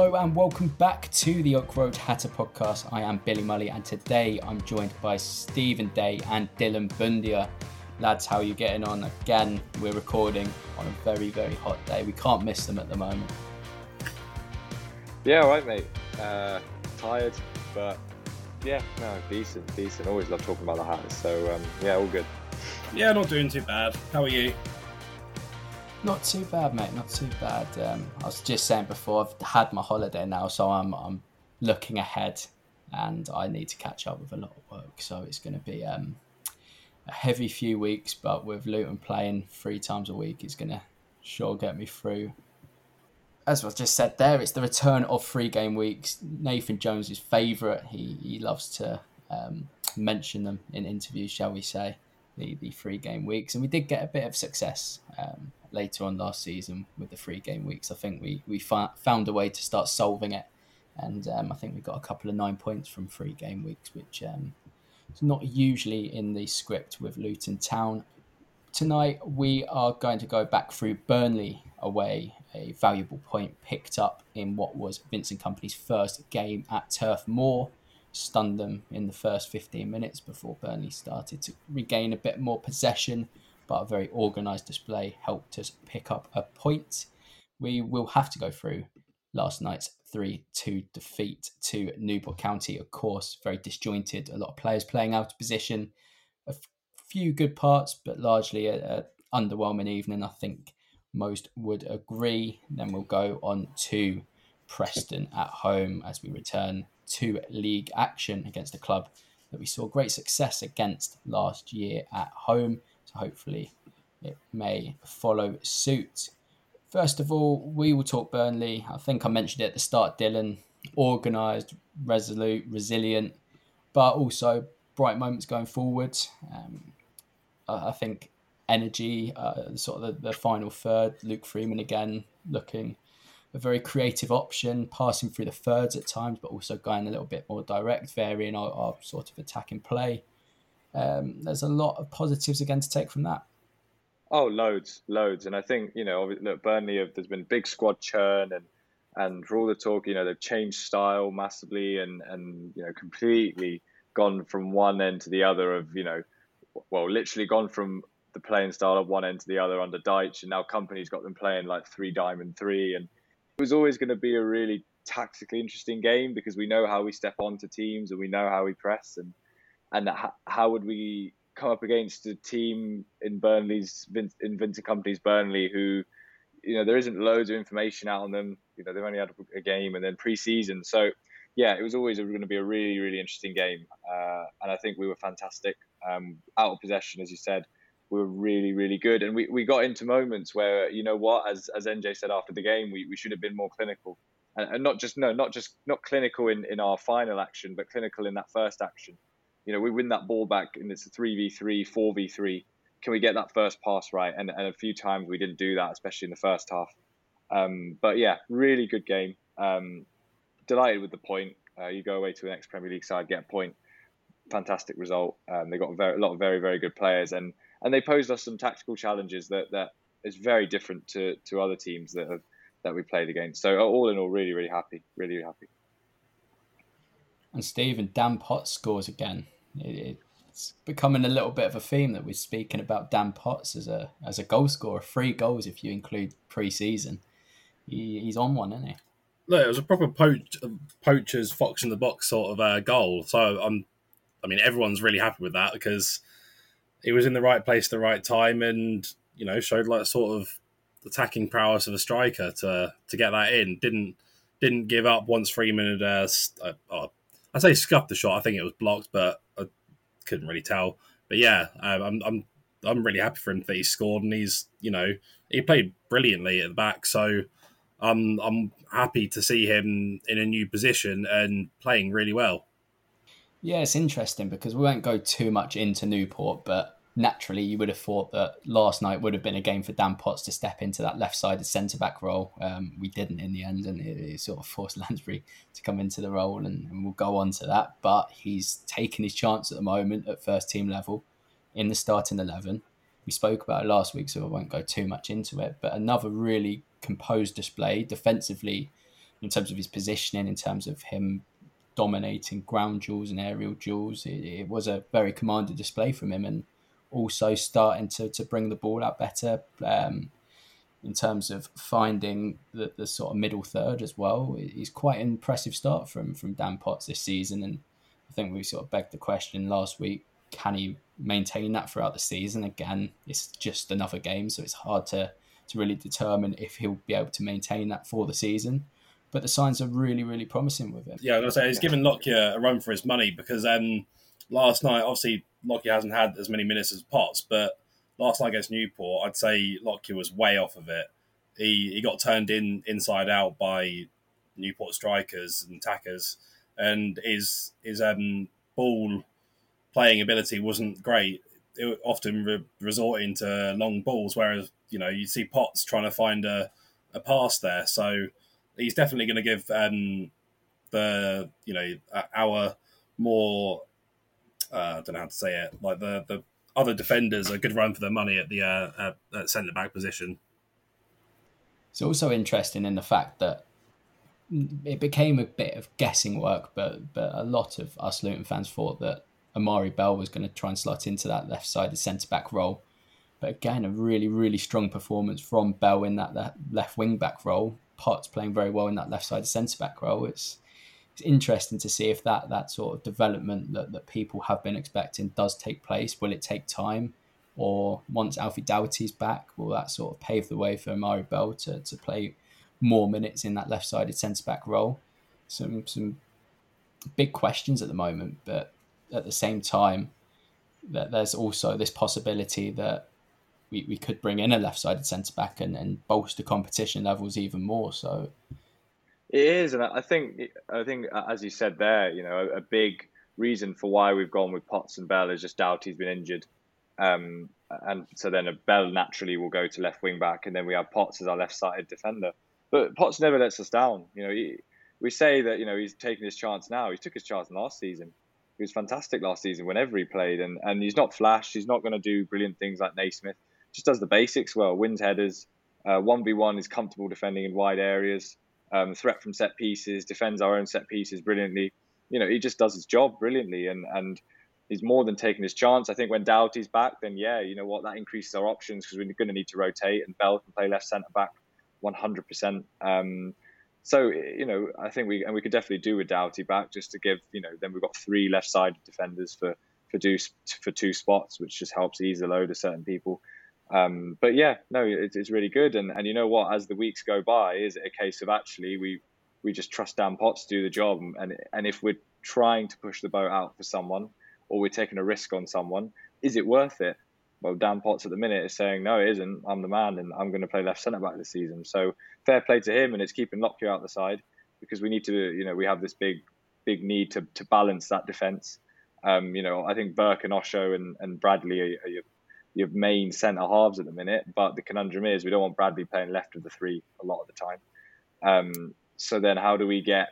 Hello and welcome back to the Oak Road Hatter podcast. I am Billy Mully and today I'm joined by Stephen Day and Dylan Bundia. Lads, how are you getting on? Again, we're recording on a very, very hot day. We can't miss them at the moment. Yeah, all right, mate. Uh, tired, but yeah, no, decent, decent. Always love talking about the Hatters, so um, yeah, all good. Yeah, not doing too bad. How are you? Not too bad, mate. Not too bad. Um, I was just saying before, I've had my holiday now, so I'm I'm looking ahead, and I need to catch up with a lot of work. So it's going to be um, a heavy few weeks, but with Luton playing three times a week, it's going to sure get me through. As I just said there, it's the return of three game weeks. Nathan Jones' favourite. He he loves to um, mention them in interviews, shall we say, the the three game weeks, and we did get a bit of success. Um, later on last season with the three game weeks. I think we we fa- found a way to start solving it, and um, I think we got a couple of nine points from three game weeks, which um, is not usually in the script with Luton Town. Tonight we are going to go back through Burnley away, a valuable point picked up in what was Vincent Kompany's first game at Turf Moor. Stunned them in the first 15 minutes before Burnley started to regain a bit more possession but a very organised display helped us pick up a point. We will have to go through last night's 3 2 defeat to Newport County. Of course, very disjointed, a lot of players playing out of position, a f- few good parts, but largely a, a underwhelming evening. I think most would agree. Then we'll go on to Preston at home as we return to league action against a club that we saw great success against last year at home. So hopefully it may follow suit. First of all, we will talk Burnley. I think I mentioned it at the start, Dylan. Organised, resolute, resilient, but also bright moments going forward. Um, I think energy, uh, sort of the, the final third, Luke Freeman again looking a very creative option, passing through the thirds at times, but also going a little bit more direct, varying our, our sort of attacking play. Um, there's a lot of positives again to take from that. Oh, loads, loads, and I think you know, look, Burnley have there's been big squad churn and and for all the talk, you know, they've changed style massively and and you know completely gone from one end to the other of you know, well, literally gone from the playing style of one end to the other under Dyche, and now Kompany's got them playing like three diamond three, and it was always going to be a really tactically interesting game because we know how we step onto teams and we know how we press. And and how would we come up against a team in Burnley's in Vincent Kompany's Burnley who you know there isn't loads of information out on them. You know they've only had a game and then pre-season, so yeah, it was always going to be a really really interesting game, uh, and I think we were fantastic. Um, out of possession, as you said, we were really really good, and we, we got into moments where you know what, as as NJ said after the game, we, we should have been more clinical, and, and not just no not just not clinical in in our final action, but clinical in that first action. You know, we win that ball back, and it's a three v three, four v three can we get that first pass right? And, and a few times we didn't do that, especially in the first half. Um, but yeah, really good game. Um, delighted with the point. Uh, you go away to the next Premier League side, get a point. Fantastic result. Um, they got a, very, a lot of very very good players, and and they posed us some tactical challenges that that is very different to to other teams that have that we played against. So all in all, really really happy, really, really happy. And Stephen Dan Potts scores again. It, it, it's becoming a little bit of a theme that we're speaking about Dan Potts as a as a goal scorer, three goals if you include pre-season. He, he's on one, isn't he? Look, it was a proper poach, poacher's fox in the box sort of uh, goal. So I'm, I mean, everyone's really happy with that because he was in the right place at the right time, and you know showed like sort of the attacking prowess of a striker to to get that in. Didn't didn't give up once Freeman had uh, uh, oh, I say scuffed the shot. I think it was blocked, but I couldn't really tell. But yeah, um, I'm I'm I'm really happy for him that he scored and he's you know he played brilliantly at the back. So I'm I'm happy to see him in a new position and playing really well. Yeah, it's interesting because we won't go too much into Newport, but naturally you would have thought that last night would have been a game for Dan Potts to step into that left-sided centre-back role. Um, we didn't in the end, and it, it, sort of forced Lansbury to come into the role, and, and, we'll go on to that. But he's taken his chance at the moment at first-team level in the starting eleven. We spoke about it last week, so I won't go too much into it. But another really composed display defensively, in terms of his positioning, in terms of him dominating ground duels and aerial duels. It, it was a very commanded display from him, and also starting to, to bring the ball out better um, in terms of finding the, the sort of middle third as well. He's quite an impressive start from from Dan Potts this season, and I think we sort of begged the question last week: Can he maintain that throughout the season? Again, it's just another game, so it's hard to to really determine if he'll be able to maintain that for the season. But the signs are really, really promising with him. Yeah, I was say he's given Lockyer a run for his money because um, last night, obviously, Lockyer hasn't had as many minutes as Potts, but last night against Newport, I'd say Lockyer was way off of it. He he got turned in inside out by Newport strikers and tackers, and his his um, ball playing ability wasn't great. It often re- resorting to long balls, whereas you know you see Potts trying to find a, a pass there. So he's definitely going to give um, the you know our more uh, I don't know how to say it. Like the the other defenders a good run for their money at the uh, at centre back position. It's also interesting in the fact that it became a bit of guessing work, but but a lot of us Luton fans thought that Amari Bell was going to try and slot into that left sided centre back role. But again, a really, really strong performance from Bell in that left wing back role. Potts playing very well in that left sided centre back role. It's interesting to see if that that sort of development that, that people have been expecting does take place. Will it take time? Or once Alfie Doughty's back, will that sort of pave the way for Amari Bell to, to play more minutes in that left sided centre back role? Some some big questions at the moment, but at the same time, that there's also this possibility that we, we could bring in a left sided centre back and, and bolster competition levels even more. So it is, and I think I think as you said there, you know, a, big reason for why we've gone with Potts and Bell is just Doughty's been injured, um, and so then a Bell naturally will go to left wing back, and then we have Potts as our left-sided defender. But Potts never lets us down. You know, he, we say that you know he's taking his chance now. He took his chance last season. He was fantastic last season whenever he played, and and he's not flash. He's not going to do brilliant things like Naismith. Just does the basics well. Wins headers. Uh, one v one is comfortable defending in wide areas um, threat from set pieces, defends our own set pieces brilliantly. You know, he just does his job brilliantly, and and he's more than taking his chance. I think when Doughty's back, then yeah, you know what, that increases our options because we're going to need to rotate, and Bell can play left centre back, 100%. Um, so you know, I think we and we could definitely do with Doughty back just to give you know. Then we've got three left-sided defenders for for do for two spots, which just helps ease the load of certain people. Um, but yeah, no, it's, it's really good. And and you know what? As the weeks go by, is it a case of actually we we just trust Dan Potts to do the job, and and if we're trying to push the boat out for someone, or we're taking a risk on someone, is it worth it? Well, Dan Potts at the minute is saying no, it isn't. I'm the man, and I'm going to play left centre back this season. So fair play to him, and it's keeping Lockyer out the side because we need to, you know, we have this big big need to to balance that defence. Um, you know, I think Burke and Osho and, and Bradley are, are your, your main centre halves at the minute, but the conundrum is we don't want Bradley playing left of the three a lot of the time. Um, so then, how do we get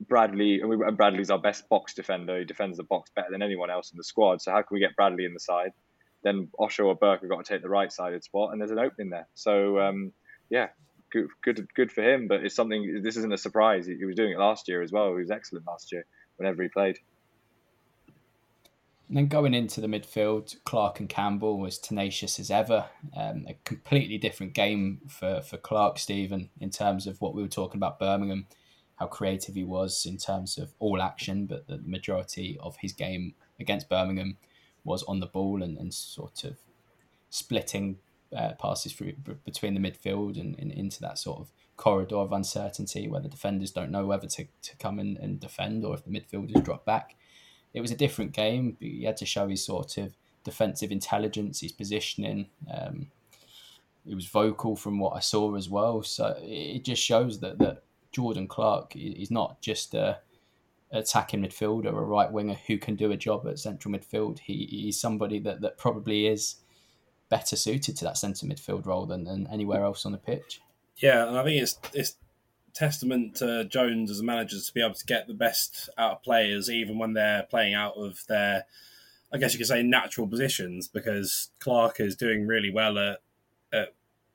Bradley? And, we, and Bradley's our best box defender. He defends the box better than anyone else in the squad. So how can we get Bradley in the side? Then Osho or Burke have got to take the right sided spot, and there's an opening there. So um, yeah, good, good, good for him. But it's something. This isn't a surprise. He, he was doing it last year as well. He was excellent last year whenever he played. And then going into the midfield, Clark and Campbell was tenacious as ever. Um, a completely different game for, for Clark, Stephen, in terms of what we were talking about Birmingham, how creative he was in terms of all action, but the majority of his game against Birmingham was on the ball and, and sort of splitting uh, passes through between the midfield and, and, into that sort of corridor of uncertainty where the defenders don't know whether to, to come in and defend or if the midfielders drop back it was a different game. He had to show his sort of defensive intelligence, his positioning. Um, he was vocal from what I saw as well. So it just shows that that Jordan Clark is not just a attacking midfielder, a right winger who can do a job at central midfield. He, he's somebody that, that probably is better suited to that centre midfield role than, than anywhere else on the pitch. Yeah, and I think it's it's testament to Jones as a manager to be able to get the best out of players, even when they're playing out of their, I guess you could say, natural positions. Because Clark is doing really well at, at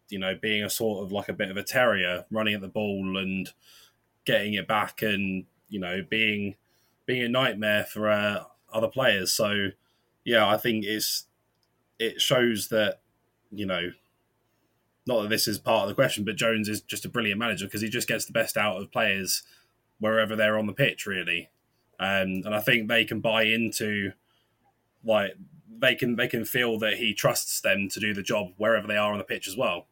you know, being a sort of like a bit of a terrier, running at the ball and getting it back, and you know, being being a nightmare for uh, other players. So, yeah, I think it's it shows that you know not that this is part of the question, but Jones is just a brilliant manager because he just gets the best out of players wherever they're on the pitch, really. Um, and I think they can buy into like they can they can feel that he trusts them to do the job wherever they are on the pitch as well.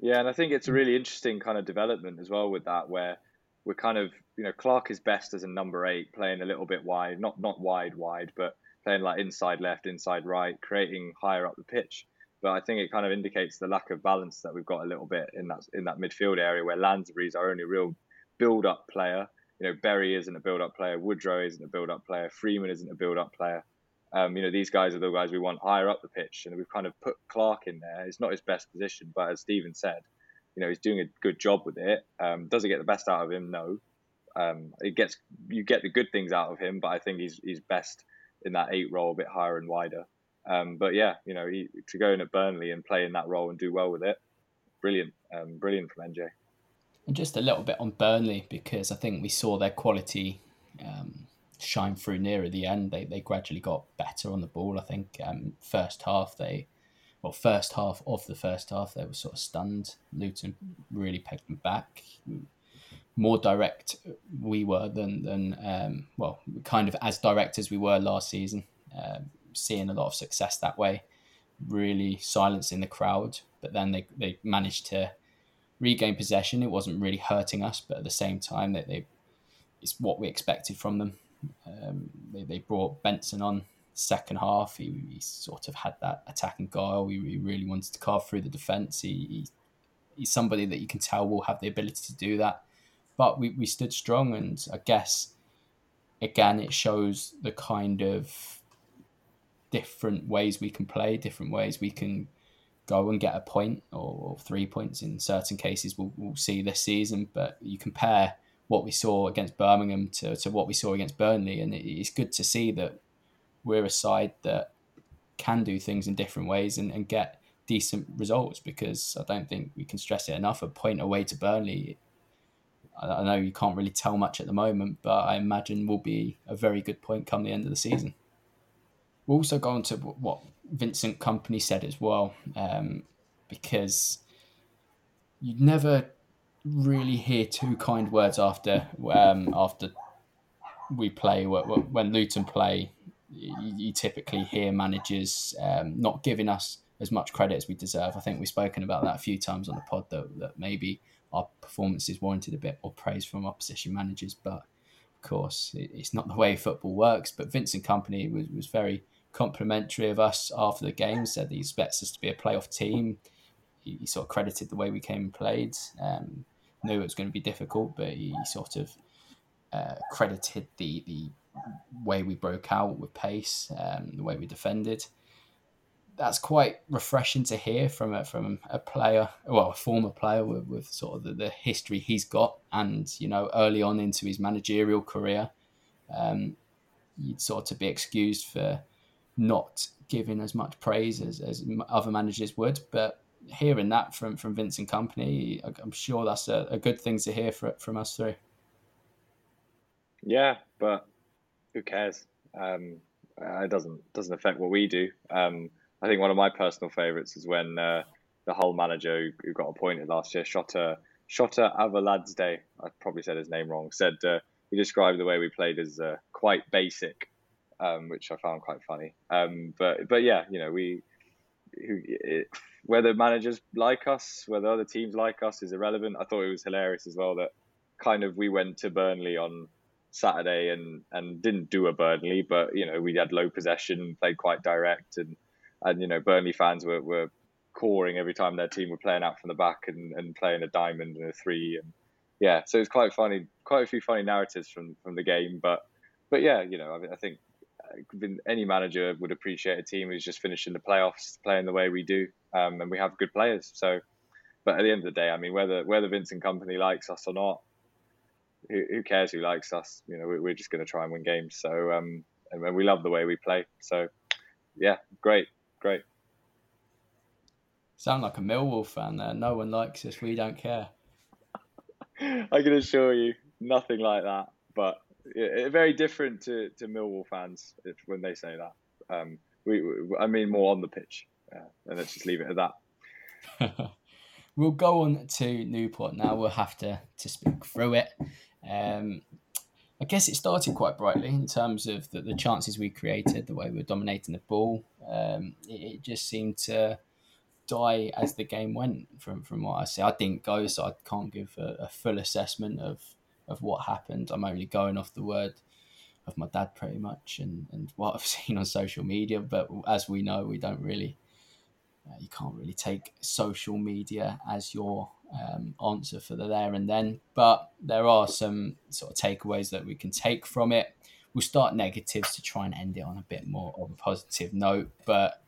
Yeah, and I think it's a really interesting kind of development as well with that, where we're kind of you know Clark is best as a number eight, playing a little bit wide, not not wide wide, but playing like inside left, inside right, creating higher up the pitch but I think it kind of indicates the lack of balance that we've got a little bit in that in that midfield area where Lansbury's our only real build-up player. You know, Berry isn't a build-up player, Woodrow isn't a build-up player, Freeman isn't a build-up player. Um, you know, these guys are the guys we want higher up the pitch, and we've kind of put Clark in there. It's not his best position, but as Stephen said, you know, he's doing a good job with it. Um, does it get the best out of him? No. Um, it gets you get the good things out of him, but I think he's he's best in that eight role, a bit higher and wider. Um, but yeah, you know, he, to go in at Burnley and play in that role and do well with it, brilliant, um, brilliant from NJ. And just a little bit on Burnley because I think we saw their quality um, shine through nearer the end. They they gradually got better on the ball. I think um, first half they, well, first half of the first half they were sort of stunned. Luton really pegged them back. More direct we were than than um, well, kind of as direct as we were last season. Um, seeing a lot of success that way, really silencing the crowd. But then they, they managed to regain possession. It wasn't really hurting us, but at the same time, that they, it's what we expected from them. Um, they, they brought Benson on second half. He, he, sort of had that attacking guile. He, he really wanted to carve through the defence. He, he, he's somebody that you can tell will have the ability to do that. But we, we stood strong, and I guess again it shows the kind of different ways we can play, different ways we can go and get a point or, three points in certain cases we'll, we'll see this season. But you compare what we saw against Birmingham to, to what we saw against Burnley, and it's good to see that we're a side that can do things in different ways and, and get decent results because I don't think we can stress it enough. A point away to Burnley, I know you can't really tell much at the moment, but I imagine will be a very good point come the end of the season. We'll also go on to what Vincent Kompany said as well, um, because you never really hear two kind words after um, after we play when Luton play. You, typically hear managers um, not giving us as much credit as we deserve. I think we've spoken about that a few times on the pod that, that maybe our performances warranted a bit more praise from opposition managers, but of course it, it's not the way football works. But Vincent Kompany was, was very complimentary of us after the game, said that he expects us to be a playoff team. He, he sort of credited the way we came and played. Um, knew it was going to be difficult, but he sort of uh, credited the the way we broke out with pace, um, the way we defended. That's quite refreshing to hear from a from a player, well, a former player with, with sort of the, the history he's got, and you know, early on into his managerial career, um, you'd sort of be excused for not giving as much praise as, as other managers would. But hearing that from from Vincent Kompany, I'm sure that's a, a good thing to hear for, from us three. Yeah, but who cares? Um, it doesn't doesn't affect what we do. Um, I think one of my personal favourites is when uh, the Hull manager who, got appointed last year, Shota Shota Avaladsday, I probably said his name wrong, said uh, he described the way we played as uh, quite basic, um, which I found quite funny. Um, but but yeah, you know we it, whether managers like us, whether other teams like us is irrelevant. I thought it was hilarious as well that kind of we went to Burnley on Saturday and and didn't do a Burnley, but you know we had low possession, played quite direct, and and you know Burnley fans were were coring every time their team were playing out from the back and, and playing a diamond and a three and yeah, so it's quite funny, quite a few funny narratives from from the game, but but yeah, you know I, I think any manager would appreciate a team who's just finishing the playoffs playing the way we do, um, and we have good players. So, but at the end of the day, I mean, whether whether Vincent Kompany likes us or not, who, who cares who likes us? You know, we, we're just going to try and win games. So, um, and we love the way we play. So, yeah, great, great. Sound like a Millwall fan there. No one likes us. We don't care. I can assure you, nothing like that. But yeah, very different to, to Millwall fans if, when they say that. Um, we, we, I mean, more on the pitch. And let's just leave it at that. we'll go on to Newport now. We'll have to to speak through it. Um, I guess it started quite brightly in terms of the, the chances we created, the way we were dominating the ball. Um, it, it, just seemed to die as the game went. From from what I see, I didn't go, so I can't give a, a full assessment of of what happened. I'm only going off the word of my dad pretty much and, and what I've seen on social media. But as we know, we don't really, uh, you can't really take social media as your um, answer for the there and then. But there are some sort of takeaways that we can take from it. We'll start negatives to try and end it on a bit more of a positive note. But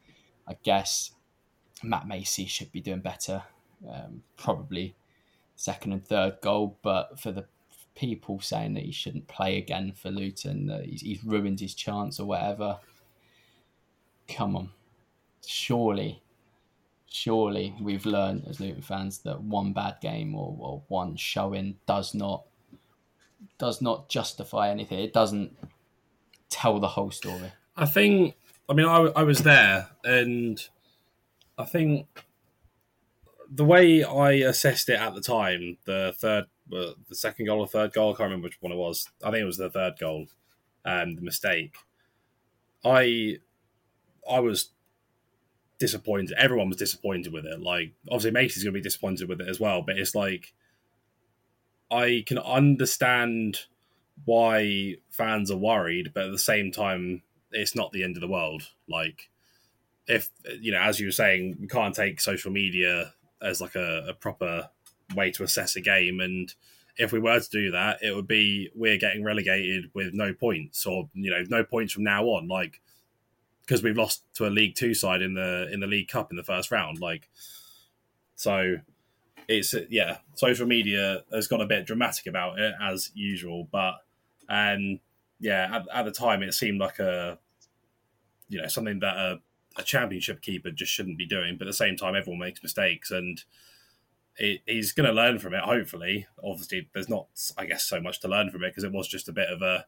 I guess Matt Macey should be doing better. Um, probably second and third goal, but for the people saying that he shouldn't play again for Luton, that he's, he's ruined his chance or whatever. Come on, surely surely we've learned as Luton fans that one bad game or, or one showing does not does not justify anything. It doesn't tell the whole story. I think. I mean, I, I was there, and I think the way I assessed it at the time, the third, uh, the second goal or third goal, I can't remember which one it was. I think it was the third goal, um, the mistake. I, I was disappointed. Everyone was disappointed with it. Like, obviously, Macey's going to be disappointed with it as well. But it's like, I can understand why fans are worried, but at the same time, it's not the end of the world. Like, if you know, as you were saying, we can't take social media as like a, a proper way to assess a game, and if we were to do that, it would be we're getting relegated with no points, or you know, no points from now on. Like because we've lost to a League Two side in the in the League Cup in the first round. Like, so it's yeah, social media has got a bit dramatic about it as usual, but and yeah, at, at the time it seemed like a you know something that a, a championship keeper just shouldn't be doing. But at the same time, everyone makes mistakes and. It, he's going to learn from it. Hopefully, obviously, there's not, I guess, so much to learn from it because it was just a bit of a,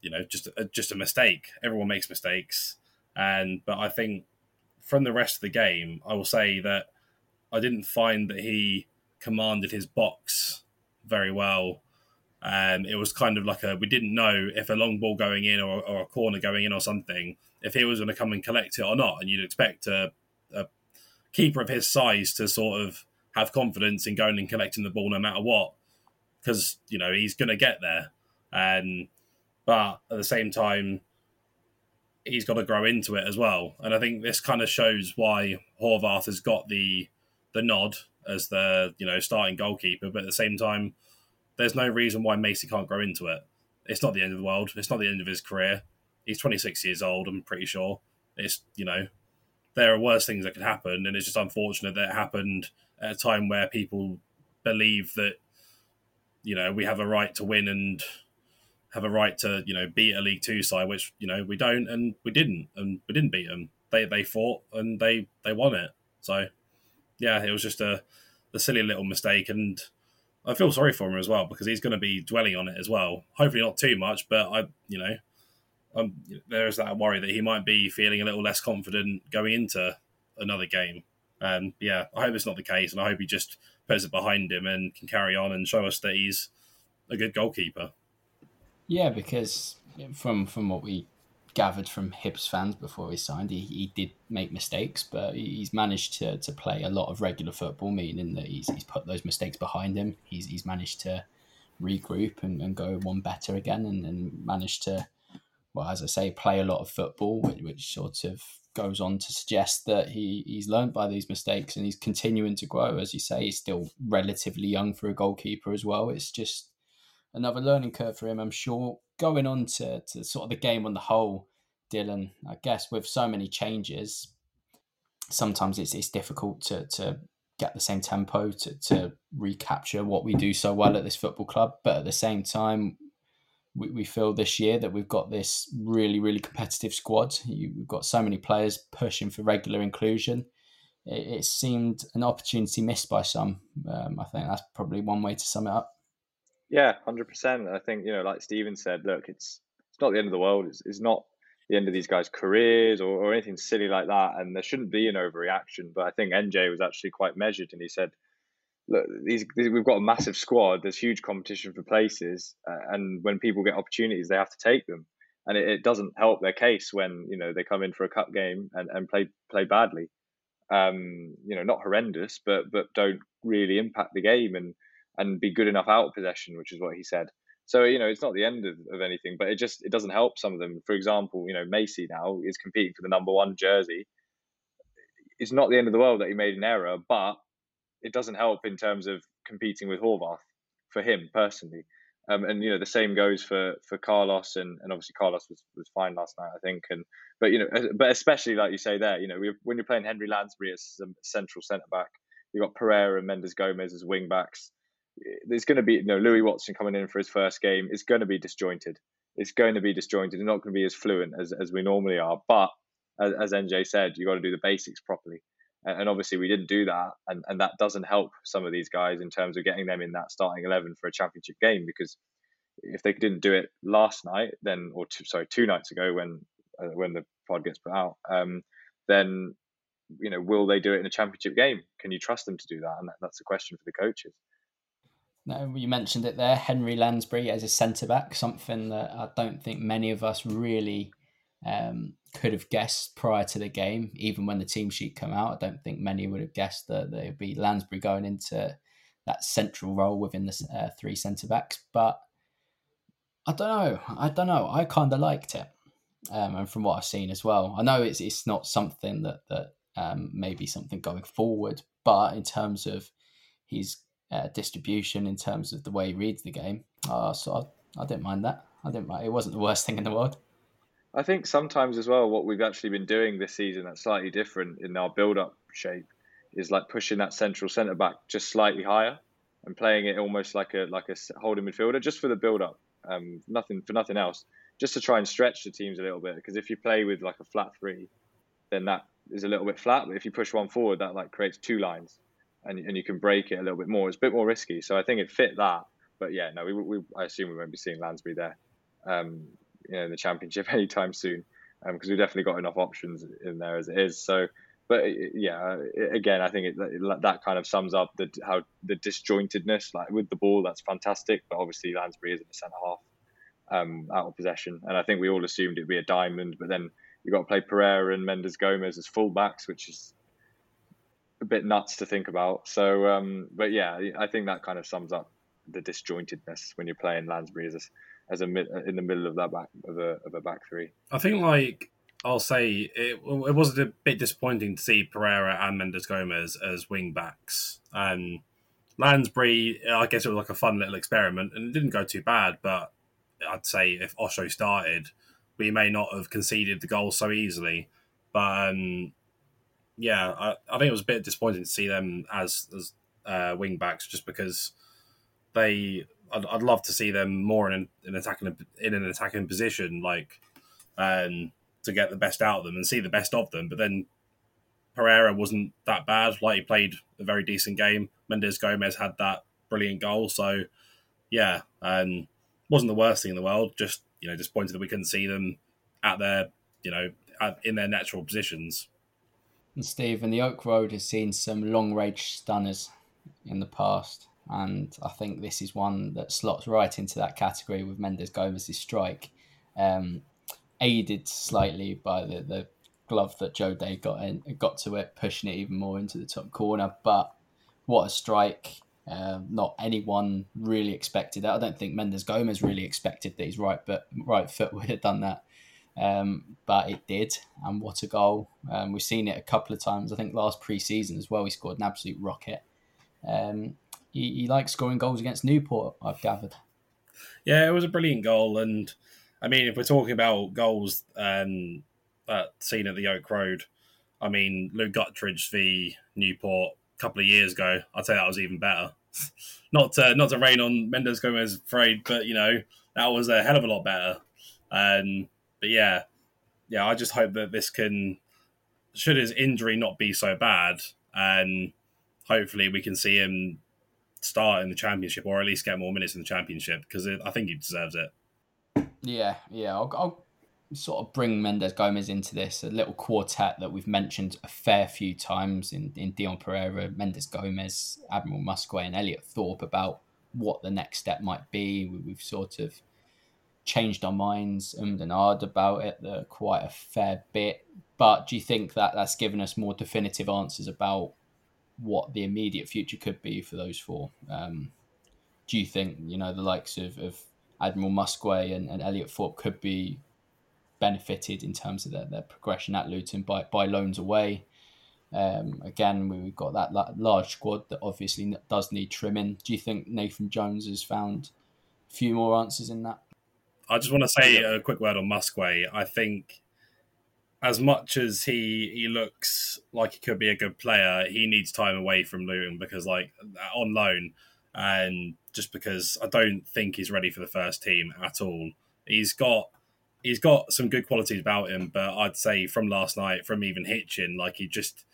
you know just a, just a mistake. Everyone makes mistakes, and but I think from the rest of the game, I will say that I didn't find that he commanded his box very well. And it was kind of like a we didn't know if a long ball going in or, or a corner going in or something if he was going to come and collect it or not. And you'd expect a, a keeper of his size to sort of have confidence in going and collecting the ball no matter what, because you know he's going to get there. And but at the same time, he's got to grow into it as well. And I think this kind of shows why Horvath has got the the nod as the you know starting goalkeeper, but at the same time, there's no reason why Macey can't grow into it. It's not the end of the world. It's not the end of his career. He's 26 years old. I'm pretty sure. It's you know there are worse things that could happen, and it's just unfortunate that it happened a time where people believe that you know we have a right to win and have a right to you know beat a League Two side, which you know we don't, and we didn't, and we didn't beat them. They they fought and they they won it. So yeah, it was just a a silly little mistake, and I feel sorry for him as well because he's going to be dwelling on it as well. Hopefully not too much, but I you know. Um, there is that worry that he might be feeling a little less confident going into another game. And yeah, I hope it's not the case, and I hope he just puts it behind him and can carry on and show us that he's a good goalkeeper. Yeah, because from from what we gathered from Hibs fans before he signed, he, he did make mistakes, but he's managed to, to play a lot of regular football, meaning that he's, he's put those mistakes behind him. He's he's managed to regroup and, and go one better again and, and managed to, well, as I say, play a lot of football, which, which sort of goes on to suggest that he, he's learned by these mistakes and he's continuing to grow. As you say, he's still relatively young for a goalkeeper as well. It's just another learning curve for him, I'm sure. Going on to, to sort of the game on the whole, Dylan, I guess with so many changes, sometimes it's it's difficult to to get the same tempo to, to recapture what we do so well at this football club. But at the same time, we, we feel this year that we've got this really, really competitive squad. we've got so many players pushing for regular inclusion. It, it seemed an opportunity missed by some. Um, I think that's probably one way to sum it up. Yeah, hundred percent. I think you know, like Steven said, look, it's it's not the end of the world. It's, it's not the end of these guys' careers or, or anything silly like that. And there shouldn't be an overreaction. But I think NJ was actually quite measured, and he said, "Look, these, we've got a massive squad. There's huge competition for places, uh, and when people get opportunities, they have to take them. And it, it, doesn't help their case when you know they come in for a cup game and, and play play badly. Um, you know, not horrendous, but but don't really impact the game and." and be good enough out of possession, which is what he said. So you know, it's not the end of, of anything, but it just it doesn't help some of them. For example, you know, Macey now is competing for the number one jersey. It's not the end of the world that he made an error, but it doesn't help in terms of competing with Horvath for him personally. Um, and you know the same goes for for Carlos and, and obviously Carlos was, was fine last night I think and but you know but especially like you say there you know when you're playing Henry Lansbury as a central centre back you've got Pereira and Mendes Gomes as wing backs there's going to be you know Louis Watson coming in for his first game. It's going to be disjointed. It's going to be disjointed. It's not going to be as fluent as, as we normally are. But as, as NJ said, you've got to do the basics properly. And, obviously we didn't do that, and, and that doesn't help some of these guys in terms of getting them in that starting eleven for a championship game. Because if they didn't do it last night, then or two, sorry two nights ago when uh, when the pod gets put out, um, then you know will they do it in a championship game? Can you trust them to do that? And that, that's a question for the coaches. No, you mentioned it there, Henry Lansbury as a centre back, something that I don't think many of us really um, could have guessed prior to the game. Even when the team sheet came out, I don't think many would have guessed that there would be Lansbury going into that central role within the uh, three centre backs. But I don't know. I don't know. I kind of liked it, um, and from what I've seen as well, I know it's it's not something that that um, maybe something going forward, but in terms of his uh, distribution in terms of the way he reads the game. Uh, so I, I didn't mind that. I didn't mind. It wasn't the worst thing in the world. I think sometimes as well, what we've actually been doing this season that's slightly different in our build-up shape is like pushing that central centre back just slightly higher and playing it almost like a like a holding midfielder just for the build-up. Um, nothing for nothing else, just to try and stretch the teams a little bit. Because if you play with like a flat three, then that is a little bit flat. But if you push one forward, that like creates two lines and, and you can break it a little bit more. It's a bit more risky. So I think it fit that. But yeah, no, we, we I assume we won't be seeing Lansbury there, um, you know, in the championship anytime soon, because um, we've definitely got enough options in there as it is. So, but yeah, again, I think it, it, that kind of sums up the how the disjointedness, like with the ball, that's fantastic. But obviously, Lansbury is in the centre half, um, out of possession, and I think we all assumed it'd be a diamond. But then you've got to play Pereira and Mendes Gomes as fullbacks, which is a bit nuts to think about. So, um, but yeah, I think that kind of sums up the disjointedness when you're playing Lansbury as a, as a mid, in the middle of that back of a of a back three. I think like I'll say it, it was a bit disappointing to see Pereira and Mendes Gomes as wing backs. And Lansbury, I guess it was like a fun little experiment and it didn't go too bad. But I'd say if Osho started, we may not have conceded the goal so easily. But um, yeah, I, I, think it was a bit disappointing to see them as as uh, wing backs, just because they. I'd, I'd, love to see them more in an attacking in an attacking position, like um, to get the best out of them and see the best of them. But then Pereira wasn't that bad; like he played a very decent game. Mendes Gomes had that brilliant goal, so yeah, um, wasn't the worst thing in the world. Just you know, disappointed that we couldn't see them at their you know at, in their natural positions. And Steve, and the Oak Road has seen some long range stunners in the past, and I think this is one that slots right into that category with Mendes Gomes' strike, um, aided slightly by the, the glove that Joe Day got in, got to it, pushing it even more into the top corner. But what a strike! Um, not anyone really expected that. I don't think Mendes Gomes really expected that his right but right foot would have done that. Um, but it did, and what a goal! Um, we've seen it a couple of times. I think last pre-season as well, he scored an absolute rocket. Um, he, likes scoring goals against Newport. I've gathered. Yeah, it was a brilliant goal, and I mean, if we're talking about goals um, seen at the Oak Road, I mean, Luke Guttridge v Newport a couple of years ago, I'd say that was even better. not to not to rain on Mendes Gomes' afraid, but you know that was a hell of a lot better. Um, but yeah, yeah, I just hope that this can, should his injury not be so bad, and hopefully we can see him start in the championship or at least get more minutes in the championship because I think he deserves it. Yeah, yeah, I'll, I'll sort of bring Mendes Gomes into this, a little quartet that we've mentioned a fair few times in, in Dion Pereira, Mendes Gomes, Admiral Muskwe, and Elliot Thorpe about what the next step might be. We've sort of changed our minds ummed and ahed about it the, quite a fair bit. But do you think that that's given us more definitive answers about what the immediate future could be for those four? Um, do you think you know the likes of, of Admiral Muskwe and, and Elliot Thorpe could be benefited in terms of their, their progression at Luton by, by loans away? Um, again, we've got that large squad that obviously does need trimming. Do you think Nathan Jones has found a few more answers in that? I just want to say a quick word on Muskwe. I think as much as he he looks like he could be a good player, he needs time away from Luton because like on loan, and just because I don't think he's ready for the first team at all. He's got he's got some good qualities about him, but I'd say from last night, from even Hitchin, like he just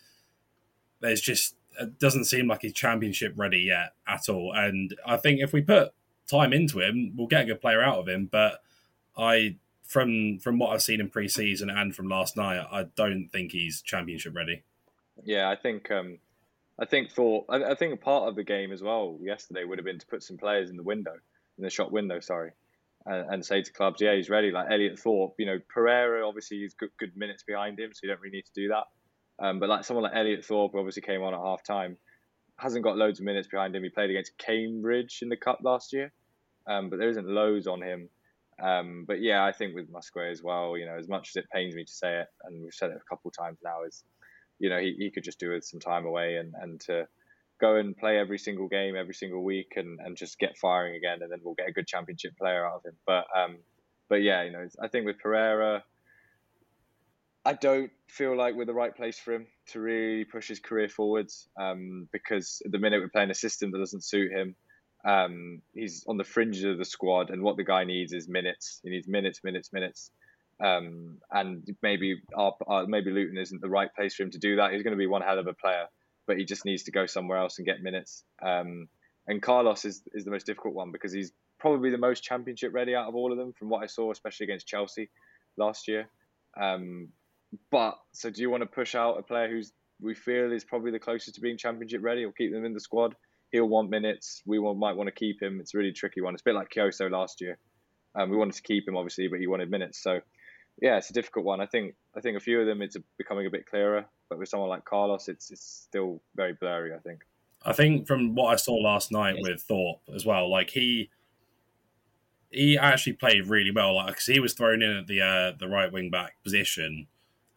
there's just it doesn't seem like he's championship ready yet at all. And I think if we put time into him, we'll get a good player out of him. But I, from from what I've seen in pre-season and from last night, I don't think he's championship ready. Yeah, I think um, I think for I, I think a part of the game as well yesterday would have been to put some players in the window, in the shop window. Sorry. And, and say to clubs, yeah, he's ready. Like Elliot Thorpe, you know, Pereira obviously he's good, good minutes behind him, so you don't really need to do that. Um, but like someone like Elliot Thorpe, obviously came on at half time, hasn't got loads of minutes behind him. He played against Cambridge in the cup last year um, but there isn't loads on him. Um, but yeah, I think with Muskwe as well, you know, as much as it pains me to say it, and we've said it a couple times now, is you know he, he could just do with some time away and and to go and play every single game every single week and, and just get firing again, and then we'll get a good championship player out of him. But um, but yeah, you know, I think with Pereira. I don't feel like we're the right place for him to really push his career forwards um, because the minute we're playing a system that doesn't suit him. Um, he's on the fringes of the squad, and what the guy needs is minutes. He needs minutes, minutes, minutes. Um, and maybe our, our, maybe Luton isn't the right place for him to do that. He's going to be one hell of a player, but he just needs to go somewhere else and get minutes. Um, and Carlos is is the most difficult one because he's probably the most championship ready out of all of them, from what I saw, especially against Chelsea last year. Um, but so, do you want to push out a player who's we feel is probably the closest to being championship ready, or keep them in the squad? He'll want minutes. We will, might want to keep him. It's a really tricky one. It's a bit like Kioso last year. Um, we wanted to keep him obviously, but he wanted minutes. So yeah, it's a difficult one. I think I think a few of them it's becoming a bit clearer. but with someone like Carlos, it's it's still very blurry. I think. I think from what I saw last night with Thorpe as well, like he he actually played really well. Like because he was thrown in at the uh, the right wing back position,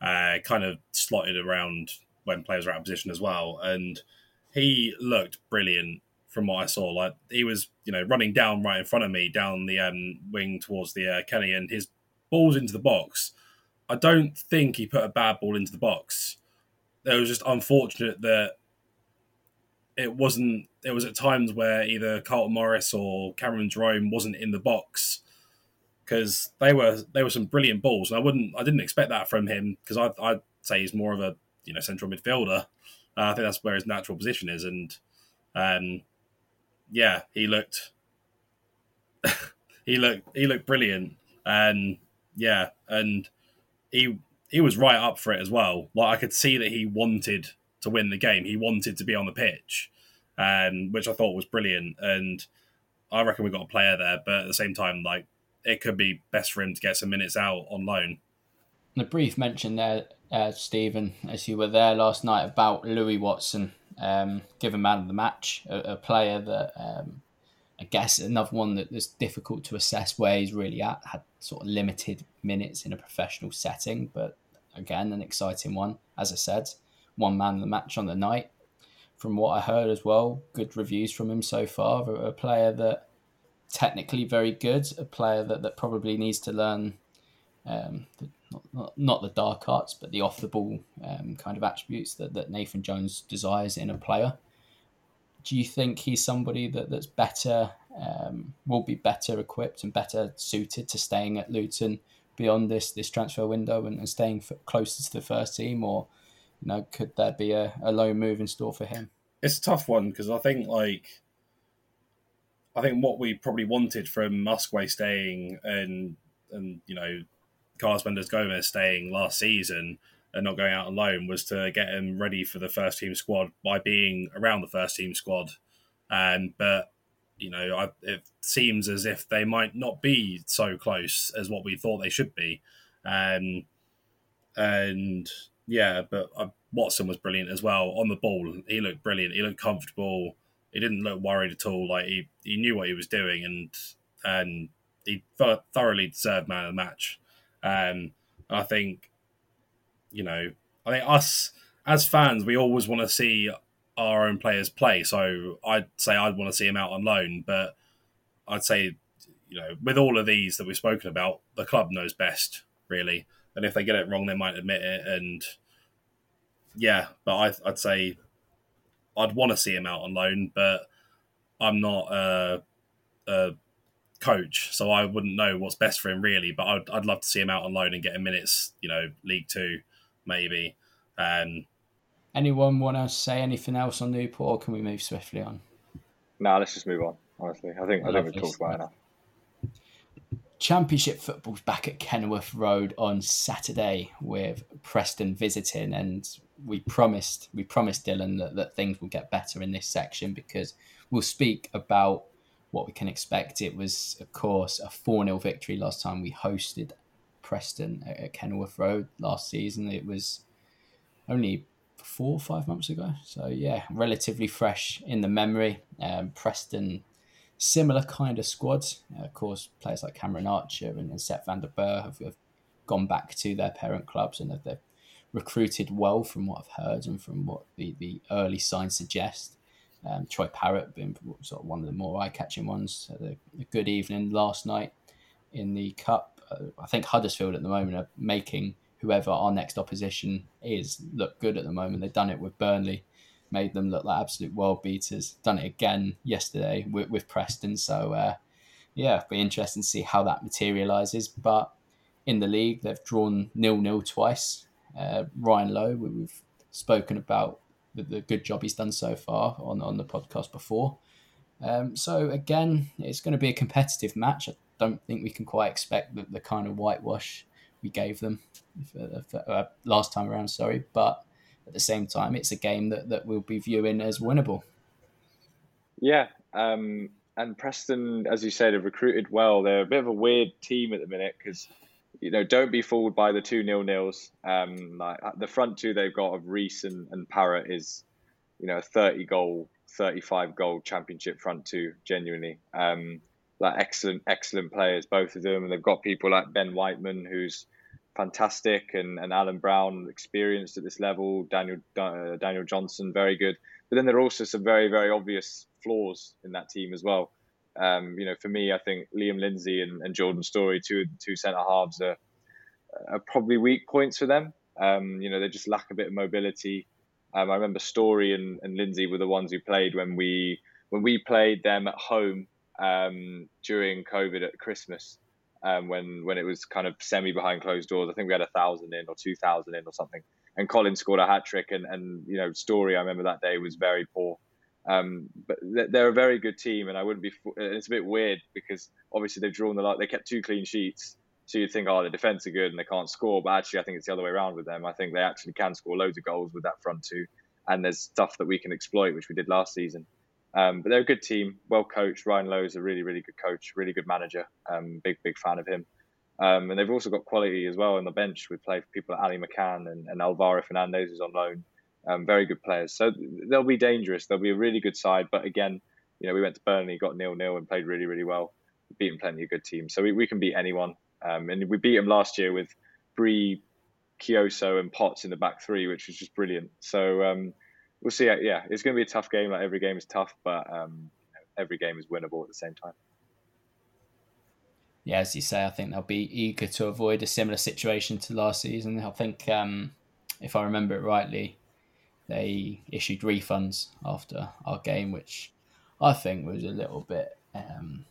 uh, kind of slotted around when players were out of position as well, and he looked brilliant from what I saw. Like he was, you know, running down right in front of me down the um, wing towards the uh, Kenny, and his balls into the box. I don't think he put a bad ball into the box. It was just unfortunate that it wasn't. It was at times where either Carlton Morris or Cameron Jerome wasn't in the box because they were they were some brilliant balls, and I wouldn't I didn't expect that from him because I'd say he's more of a you know central midfielder. I think that's where his natural position is, and um, yeah, he looked he looked he looked brilliant, and yeah, and he he was right up for it as well. Like I could see that he wanted to win the game. He wanted to be on the pitch, um, which I thought was brilliant. And I reckon we got a player there, but at the same time, like it could be best for him to get some minutes out on loan. A brief mention there, uh, Stephen, as you were there last night about Louis Watson, um, given man of the match, a, a player that um, I guess another one that is difficult to assess where he's really at. Had sort of limited minutes in a professional setting, but again, an exciting one. As I said, one man of the match on the night. From what I heard as well, good reviews from him so far. A, a player that technically very good, a player that, that probably needs to learn um, the, not, not, not, the dark arts, but the off the ball um, kind of attributes that, that Nathan Jones desires in a player. Do you think he's somebody that, that's better, um, will be better equipped and better suited to staying at Luton beyond this this transfer window and, and staying closer to the first team, or you know, could there be a, a low move in store for him? It's a tough one because I think like I think what we probably wanted from Muskwe staying and and you know Carlos Gomes staying last season and not going out on loan was to get him ready for the first team squad by being around the first team squad. And but you know, I, it seems as if they might not be so close as what we thought they should be. Um, and yeah, but uh, Watson was brilliant as well on the ball. He looked brilliant. He looked comfortable. He didn't look worried at all. Like he, he knew what he was doing, and and he thoroughly deserved man of the match. Um, I think, you know, I think us as fans, we always want to see our own players play. So I'd say I'd want to see him out on loan, but I'd say, you know, with all of these that we've spoken about, the club knows best, really. And if they get it wrong, they might admit it. And yeah, but I, I'd say I'd want to see him out on loan, but I'm not a, a, coach, so I wouldn't know what's best for him really. But I'd, I'd love to see him out on loan and get him minutes, you know, League Two, maybe. Um, Anyone want to say anything else on Newport, or can we move swiftly on? No, nah, let's just move on. Honestly, I think I, I think we've talked about enough. Championship football's back at Kenilworth Road on Saturday with Preston visiting, and we promised we promised Dylan that, that things will get better in this section because we'll speak about what we can expect. It was, of course, a 4 0 victory last time we hosted Preston at Kenilworth Road last season. It was only four or five months ago. So, yeah, relatively fresh in the memory. Um, Preston, similar kind of squad. Uh, of course, players like Cameron Archer and, and Sepp van den Berg have, have, gone back to their parent clubs and they've recruited well from what I've heard and from what the, the early signs suggest. Um, Troy Parrott being sort of one of the more eye-catching ones. Had a, good evening last night in the cup. Uh, I think Huddersfield at the moment are making whoever our next opposition is look good at the moment. They've done it with Burnley, made them look like absolute world beaters. Done it again yesterday with, with Preston. So uh, yeah, be interesting to see how that materialises. But in the league, they've drawn nil nil twice. Uh, Ryan Lowe, we've spoken about the, the, good job he's done so far on, on the podcast before. Um, so again, it's going to be a competitive match. I don't think we can quite expect the, the kind of whitewash we gave them for, for, uh, last time around. Sorry, but at the same time, it's a game that, that we'll be viewing as winnable. Yeah, um, and Preston, as you said, have recruited well. They're a bit of a weird team at the minute because you know, don't be fooled by the two nil nils. Um, like the front two they've got of Riis and, and Parrott is, you know, a thirty goal, thirty five goal championship front two. Genuinely, um, like excellent, excellent players, both of them. And they've got people like Ben Whiteman, who's fantastic, and, and Alan Browne experienced at this level. Daniel uh, Daniel Johnson, very good. But then there are also some very, very obvious flaws in that team as well. Um, you know, for me, I think Liam Lindsay and, and Jordan Storey, two two centre halves, are, are, probably weak points for them. Um, you know, they just lack a bit of mobility. Um, I remember Storey and, and Lindsay were the ones who played when we when we played them at home um, during COVID at Christmas, um, when when it was kind of semi behind closed doors. I think we had a thousand in or two thousand in or something. And Colin scored a hat trick, and, and you know Storey. I remember that day was very poor. Um, but they're a very good team, and I wouldn't be. It's a bit weird because obviously they've drawn the lot. They kept two clean sheets, so you'd think, oh, the defense are good and they can't score. But actually, I think it's the other way around with them. I think they actually can score loads of goals with that front two, and there's stuff that we can exploit, which we did last season. Um, but they're a good team, well coached. Ryan Lowe is a really, really good coach, really good manager. Um, big, big fan of him. Um, and they've also got quality as well on the bench. We play for people like Ali McCann and, and Alvaro Fernandez, who's on loan um, very good players. So they'll be dangerous. They'll be a really good side. But again, you know, we went to Burnley, got nil nil, and played really really well. Beaten plenty of good teams, so we, we can beat anyone. Um, and we beat them last year with Bree, Kioso, and Potts in the back three, which was just brilliant. So um, we'll see. Yeah, it's going to be a tough game. Like every game is tough, but um, every game is winnable at the same time. Yeah, as you say, I think they'll be eager to avoid a similar situation to last season. I think, um, if I remember it rightly, they issued refunds after our game, which I think was a little bit um,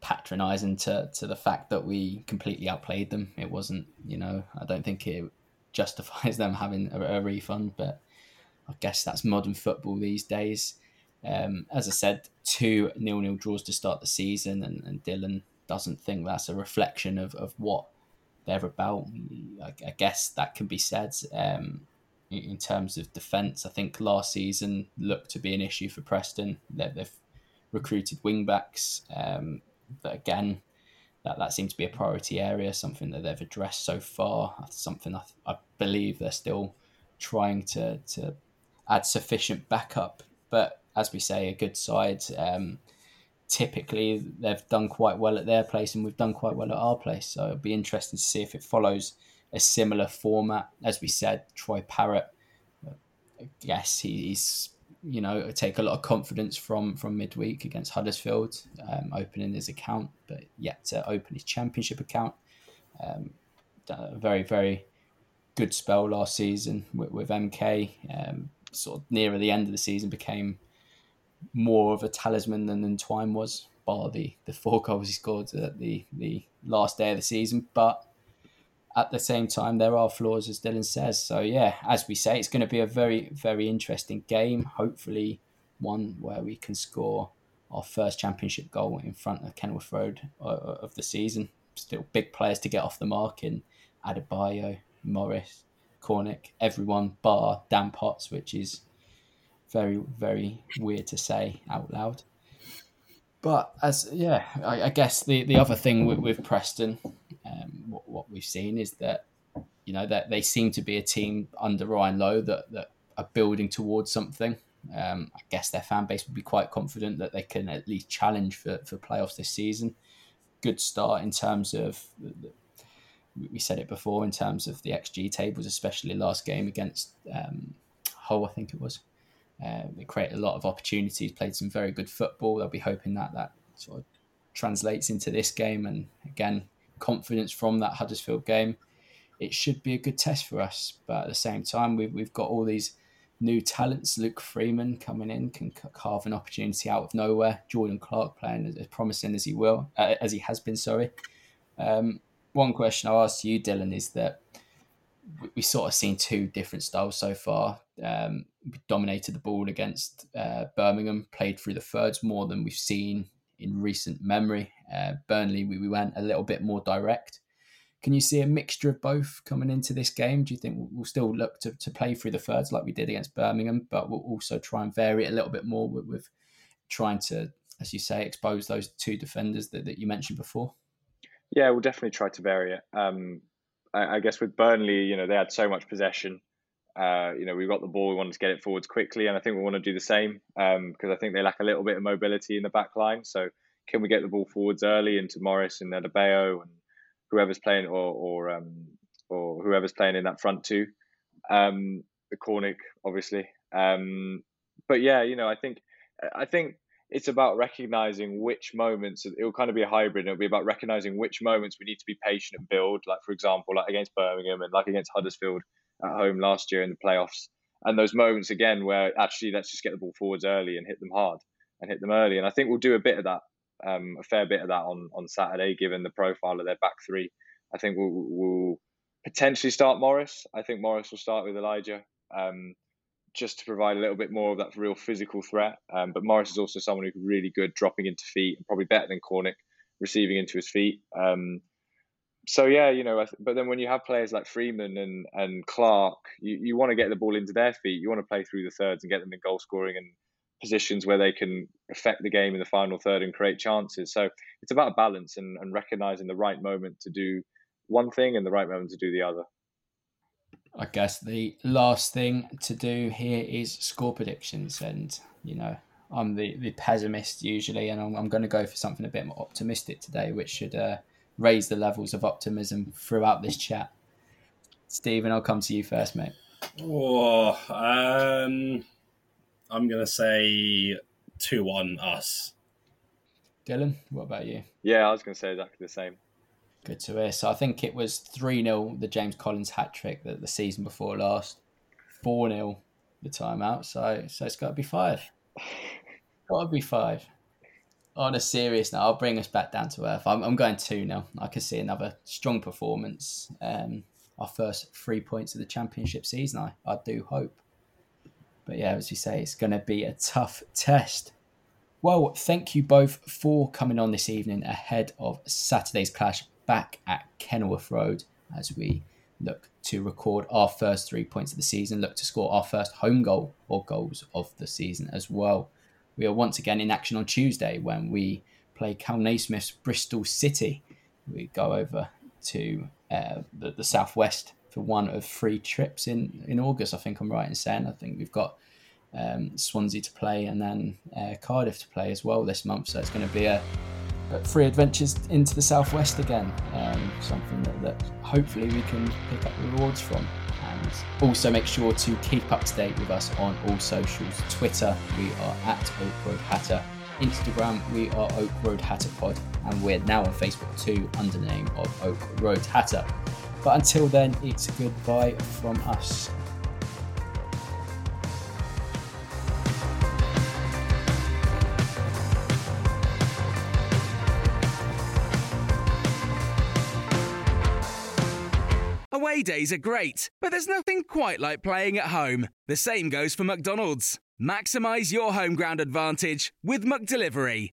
patronising to, to the fact that we completely outplayed them. It wasn't, you know, I don't think it justifies them having a, a refund, but I guess that's modern football these days. Um, as I said, two nil nil draws to start the season, and, and Dylan doesn't think that's a reflection of, of what they're about. I, I guess that can be said. Um, in terms of defence. I think last season looked to be an issue for Preston. That they've recruited wing backs, um, but again, that that seems to be a priority area, something that they've addressed so far. That's Something I, I believe they're still trying to to add sufficient backup. But as we say, a good side. Um, typically, they've done quite well at their place, and we've done quite well at our place. So it'll be interesting to see if it follows a similar format. As we said, Troy Parrott, yes, he's you know take a lot of confidence from from midweek against Huddersfield, um, opening his account, but yet to open his championship account. Um, very very good spell last season with, with MK. Um, sort of nearer the end of the season became more of a talisman than Entwine was, bar the the four goals he scored at the the last day of the season, but at the same time, there are flaws, as Dylan says. So, yeah, as we say, it's going to be a very, very interesting game. Hopefully, one where we can score our first championship goal in front of Kenilworth Road uh, uh, of the season. Still big players to get off the mark in Adebayo, Morris, Cornick, everyone bar Dan Potts, which is very, very weird to say out loud. But as yeah, I, I guess the, the other thing with, with Preston um, what, what we've seen is that you know that they seem to be a team under Ryan Lowe that that are building towards something. Um, I guess their fan base would be quite confident that they can at least challenge for, for playoffs this season. Good start in terms of the, we said it before in terms of the XG tables, especially last game against um, Hull, I think it was. Uh, they created a lot of opportunities, played some very good football. They'll be hoping that that sort of translates into this game. And again, confidence from that Huddersfield game, it should be a good test for us. But at the same time, we've, we've got all these new talents. Luke Freeman coming in can carve an opportunity out of nowhere. Jordan Clark playing as, as promising as he will, uh, as he has been. Sorry. Um, one question I'll ask you, Dylan, is that we, we sort of seen two different styles so far. Um, we dominated the ball against uh, Birmingham, played through the thirds more than we've seen in recent memory. Uh, Burnley, we, we went a little bit more direct. Can you see a mixture of both coming into this game? Do you think we'll still look to, to play through the thirds like we did against Birmingham, but we'll also try and vary it a little bit more with, with trying to, as you say, expose those two defenders that, that you mentioned before? Yeah, we'll definitely try to vary it. Um, I, I, guess with Burnley, you know, they had so much possession. Uh, you know, we got the ball, we wanted to get it forwards quickly, and I think we want to do the same because um, I think they lack a little bit of mobility in the back line. So, can we get the ball forwards early into Morris and Adebayo and whoever's playing, or or um, or whoever's playing in that front two, um, the Cornick, obviously. Um, but yeah, you know, I think I think it's about recognizing which moments it will kind of be a hybrid. It'll be about recognizing which moments we need to be patient and build. Like for example, like against Birmingham and like against Huddersfield at home last year in the playoffs. And those moments again where actually let's just get the ball forwards early and hit them hard and hit them early. And I think we'll do a bit of that, um, a fair bit of that on on Saturday, given the profile of their back three. I think we'll, we'll potentially start Morris. I think Morris will start with Elijah. Um, just to provide a little bit more of that real physical threat. Um, but Morris is also someone who's really good dropping into feet and probably better than Cornick receiving into his feet. Um, so yeah, you know, but then when you have players like Freeman and and Clark, you, you want to get the ball into their feet. You want to play through the thirds and get them in goal scoring and positions where they can affect the game in the final third and create chances. So it's about balance and, and recognizing the right moment to do one thing and the right moment to do the other. I guess the last thing to do here is score predictions, and you know I'm the, the pessimist usually, and I'm, I'm going to go for something a bit more optimistic today, which should uh, raise the levels of optimism throughout this chat. Stephen, I'll come to you first, mate. Oh, um, I'm going to say two one us. Dylan, what about you? Yeah, I was going to say exactly the same. Good to hear. So I think it was 3 0, the James Collins hat trick the, the season before last. 4 0 the timeout. So so it's got to be five. got to be five. On a serious note, I'll bring us back down to earth. I'm, I'm going 2 0. I can see another strong performance. Um, our first three points of the championship season, I, I do hope. But yeah, as you say, it's going to be a tough test. Well, thank you both for coming on this evening ahead of Saturday's clash back at Kenilworth Road as we look to record our first three points of the season, look to score our first home goal or goals of the season as well. We are once again in action on Tuesday when we play Kal Naismith's Bristol City. We go over to uh, the, the southwest for one of three trips in, in August. I think I'm right in saying. I think we've got um, Swansea to play and then uh, Cardiff to play as well this month. So it's going to be a free adventures into the southwest again. Um, something that, that, hopefully we can pick up rewards from. And also make sure to keep up to date with us on all socials. Twitter, we are at Oak Road Hatter. Instagram, we are Oak Road Hatter Pod, and we're now on Facebook too under name of Oak Road Hatter. But until then, it's goodbye from us. Away days are great, but there's nothing quite like playing at home. The same goes for McDonald's. Maximize your home ground advantage with McDelivery.